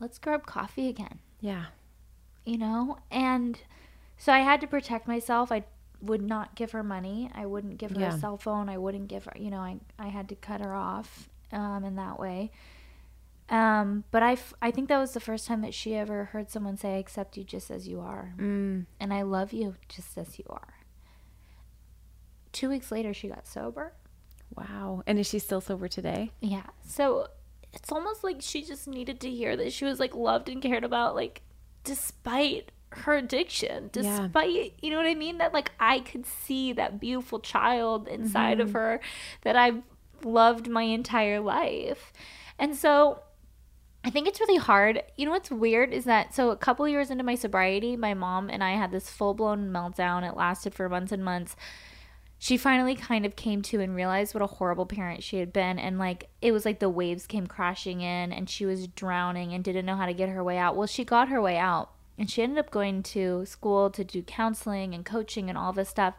let's grab coffee again. Yeah. You know? And so I had to protect myself. I would not give her money. I wouldn't give her Yeah. a cell phone. I wouldn't give her, you know, I, I had to cut her off um, in that way. Um, but I, f- I think that was the first time that she ever heard someone say, I accept you just as you are. Mm. And I love you just as you are. Two weeks later, she got sober. Wow. And is she still sober today? Yeah. So it's almost like she just needed to hear that she was like loved and cared about, like, despite her addiction, Yeah. despite, you know what I mean? That, like, I could see that beautiful child inside of mm-hmm. her that I've loved my entire life. And so I think it's really hard. You know what's weird is that so a couple years into my sobriety, my mom and I had this full blown meltdown. It lasted for months and months. She finally kind of came to and realized what a horrible parent she had been. And like, it was like the waves came crashing in and she was drowning and didn't know how to get her way out. Well, she got her way out and she ended up going to school to do counseling and coaching and all this stuff.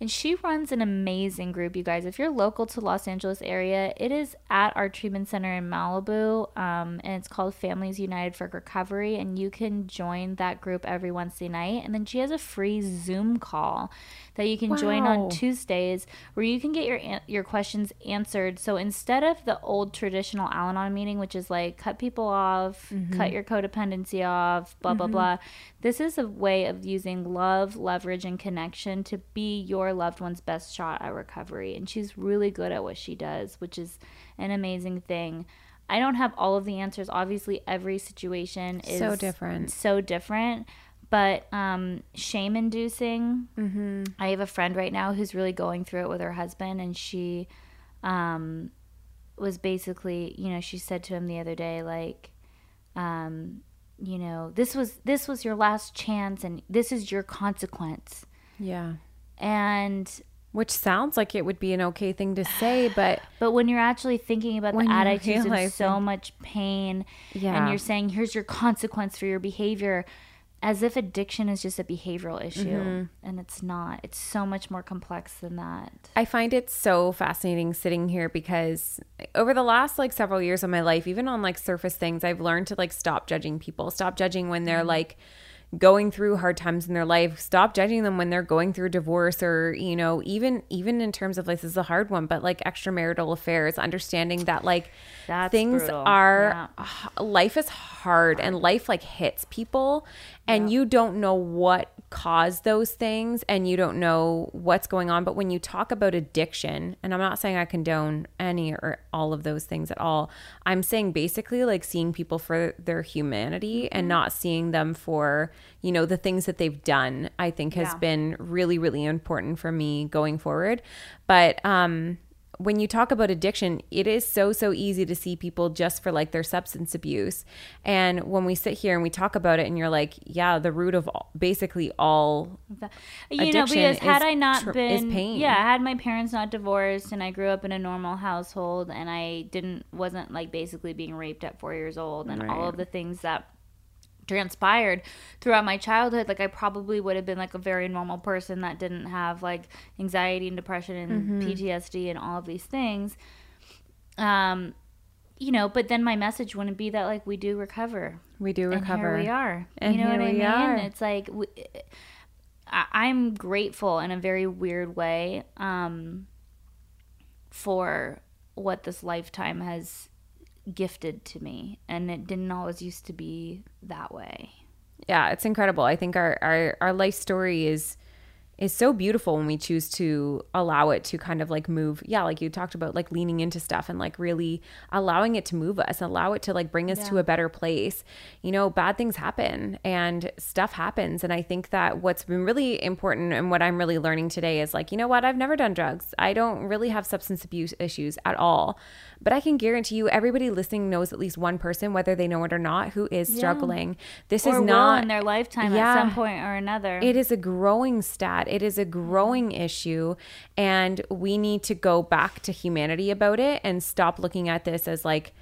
And she runs an amazing group, you guys. If you're local to Los Angeles area, it is at our treatment center in Malibu, um, and it's called Families United for Recovery. And you can join that group every Wednesday night. And then she has a free Zoom call that you can join on Tuesdays, where you can get your an- your questions answered. So instead of the old traditional Al-Anon meeting, which is like cut people off, cut mm-hmm. your codependency off, blah blah mm-hmm. blah, this is a way of using love, leverage, and connection to be your loved one's best shot at recovery. And she's really good at what she does, which is an amazing thing. I don't have all of the answers. Obviously, every situation is So different. So different. But um, shame inducing. Mm-hmm. I have a friend right now who's really going through it with her husband, and she um, was basically, you know, she said to him the other day, like, um, you know, this was this was your last chance, and this is your consequence. Yeah. And Which sounds like it would be an okay thing to say, but But when you're actually thinking about the attitudes of so much pain, Yeah. and you're saying, here's your consequence for your behavior, as if addiction is just a behavioral issue. Mm-hmm. And it's not. It's so much more complex than that. I find it so fascinating sitting here because over the last like several years of my life, even on like surface things, I've learned to like stop judging people, stop judging when they're like going through hard times in their life, stop judging them when they're going through divorce or, you know, even even in terms of like this is a hard one, but like extramarital affairs, understanding that like That's things brutal. are h- life is hard and life like hits people and you don't know what caused those things and you don't know what's going on. But when you talk about addiction and I'm not saying I condone any or all of those things at all I'm saying basically like seeing people for their humanity and not seeing them for you know the things that they've done I think has Yeah. been really really important for me going forward. But um when you talk about addiction, it is so, so easy to see people just for like their substance abuse. And when we sit here and we talk about it, and you're like, yeah, the root of all, basically all, You know, because had is I not tr- is been, pain. yeah, had my parents not divorced and I grew up in a normal household and I didn't, wasn't like basically being raped at four years old and all of the things that transpired throughout my childhood like i probably would have been like a very normal person that didn't have like anxiety and depression and ptsd and all of these things um you know but then my message wouldn't be that like we do recover we do recover. and here we are. And you know what I we mean? are. It's like I'm grateful in a very weird way um, for what this lifetime has gifted to me, and it didn't always used to be that way. yeah it's incredible i think our, our our life story is is so beautiful when we choose to allow it to kind of like move. Yeah like you talked about like leaning into stuff and like really allowing it to move us allow it to like bring us to a better place. You know bad things happen and stuff happens. And i think that what's been really important and what i'm really learning today is like you know what? I've never done drugs. I don't really have substance abuse issues at all. But i can guarantee you everybody listening knows at least one person whether they know it or not who is struggling. This or is not in their lifetime Yeah. at some point or another. it is a growing stat. It is a growing issue. And we need to go back to humanity about it and stop looking at this as like,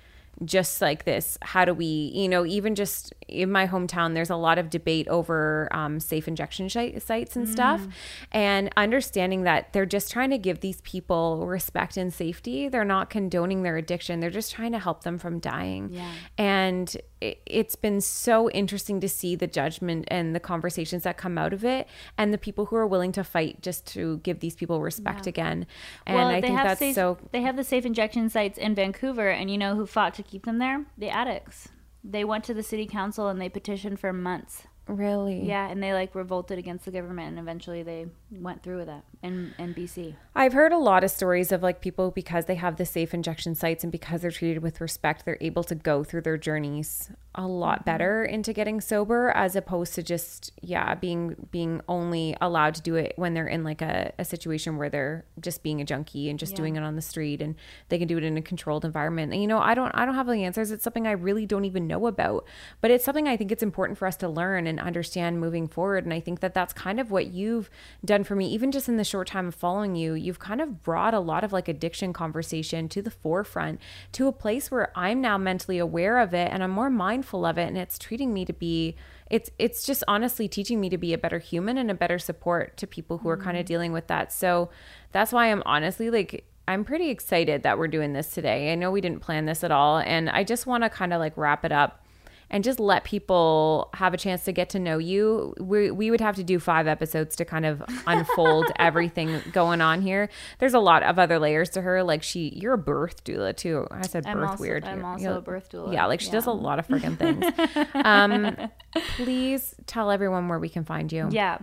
just like this. How do we, you know, even just in my hometown, there's a lot of debate over um, safe injection shi- sites and stuff. And understanding that they're just trying to give these people respect and safety. They're not condoning their addiction, they're just trying to help them from dying. Yeah. And it, it's been so interesting to see the judgment and the conversations that come out of it and the people who are willing to fight just to give these people respect again. And I think that's safe, so They have the safe injection sites in Vancouver, and you know who fought to keep them there? The addicts. They went to the city council and they petitioned for months. really. Yeah, and they like revolted against the government, and eventually they went through with that in in BC. I've heard a lot of stories of like people because they have the safe injection sites and because they're treated with respect, they're able to go through their journeys a lot mm-hmm. better into getting sober as opposed to just yeah being being only allowed to do it when they're in like a, a situation where they're just being a junkie and just doing it on the street and they can do it in a controlled environment. And you know i don't i don't have the answers. It's something i really don't even know about. But it's something i think it's important for us to learn and understand moving forward. And i think that that's kind of what you've done for me even just in the short time of following you you've kind of brought a lot of like addiction conversation to the forefront to a place where i'm now mentally aware of it and i'm more mindful of it and it's treating me to be it's it's just honestly teaching me to be a better human and a better support to people who are kind of mm-hmm. dealing with that. So that's why i'm honestly like i'm pretty excited that we're doing this today. I know we didn't plan this at all and i just want to kind of like wrap it up and just let people have a chance to get to know you. We, we would have to do five episodes to kind of unfold everything going on here. There's a lot of other layers to her. Like she, you're a birth doula too. I said birth I'm also, weird. I'm You're- also you're- a birth doula. Yeah, like she does a lot of friggin' things. um, please tell everyone where we can find you. Yeah.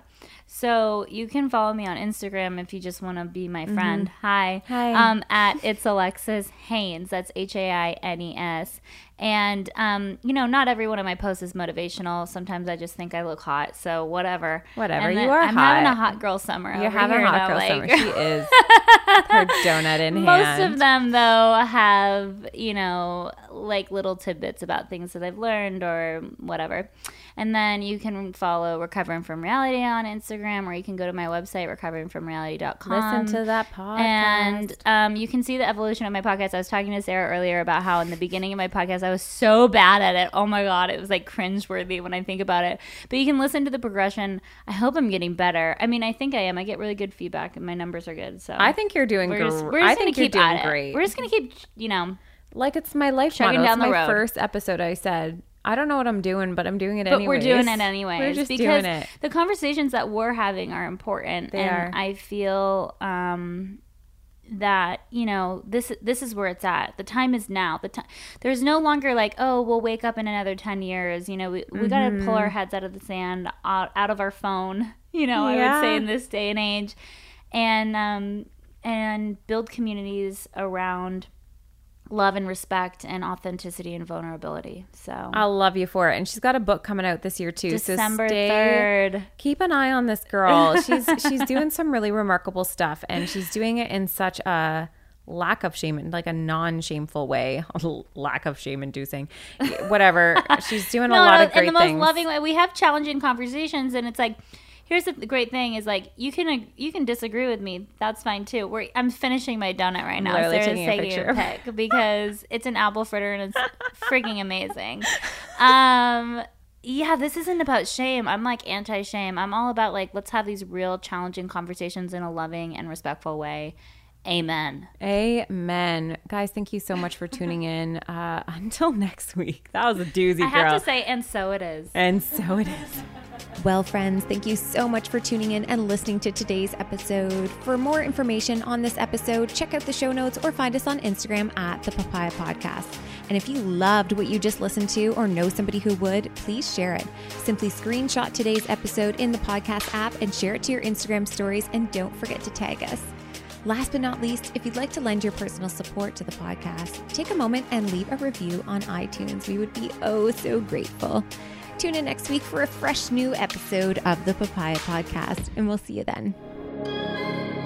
So you can follow me on Instagram if you just want to be my friend. Hi. Mm-hmm. Hi. Um, at it's Alexis Haines. That's H A I N E S. And um, you know, not every one of my posts is motivational. Sometimes I just think I look hot. So whatever. Whatever, And you are I'm having a hot. hot girl summer. You're having a hot girl like- summer. She is. Her donut in Most hand. Most of them, though, have, you know, like little tidbits about things that I've learned or whatever. And then you can follow Recovering from Reality on Instagram or you can go to my website, recoveringfromreality.com. Listen to that podcast. And um, you can see the evolution of my podcast. I was talking to Sarah earlier about how in the beginning of my podcast I was so bad at it. Oh my god, it was like cringeworthy when I think about it. But you can listen to the progression. I hope I'm getting better. I mean, I think I am. I get really good feedback and my numbers are good. So I think you're doing we're just, great. we're just I gonna think keep you're at doing it. We're just gonna keep, you know. like it's my life Chugging motto. down it's the my road. first episode. I said I don't know what I'm doing, but I'm doing it anyway. But anyways. we're doing it anyway. We're just because doing it. the conversations that we're having are important, They and are. I feel um, that you know this this is where it's at. The time is now. The time there's no longer like oh we'll wake up in another ten years. You know we we got to pull Mm-hmm. our heads out of the sand, out, out of our phone. You know I would say in this day and age, and um, and build communities around love and respect and authenticity and vulnerability. So I'll love you for it. And she's got a book coming out this year too. December so third. Keep an eye on this girl. She's she's doing some really remarkable stuff, and she's doing it in such a lack of shame, and like a non-shameful way. lack of shame-inducing, whatever. She's doing a lot of great in the most things. loving way. We have challenging conversations, and it's like, here's the great thing: is like you can you can disagree with me. That's fine too. We're, I'm finishing my donut right now. Literally Sarah's taking a picture. pic because it's an apple fritter and it's freaking amazing. Um. Yeah, this isn't about shame. I'm like anti shame. I'm all about like, let's have these real challenging conversations in a loving and respectful way. Amen. Amen. Guys, thank you so much for tuning in. Uh, until next week. That was a doozy, I girl. have to say, and so it is. and so it is. Well, friends, thank you so much for tuning in and listening to today's episode. For more information on this episode, check out the show notes or find us on Instagram at the Papaya Podcast. And if you loved what you just listened to or know somebody who would, please share it. Simply screenshot today's episode in the podcast app and share it to your Instagram stories. And don't forget to tag us. Last but not least, if you'd like to lend your personal support to the podcast, take a moment and leave a review on iTunes. We would be oh so grateful. Tune in next week for a fresh new episode of the Papaya Podcast, and we'll see you then.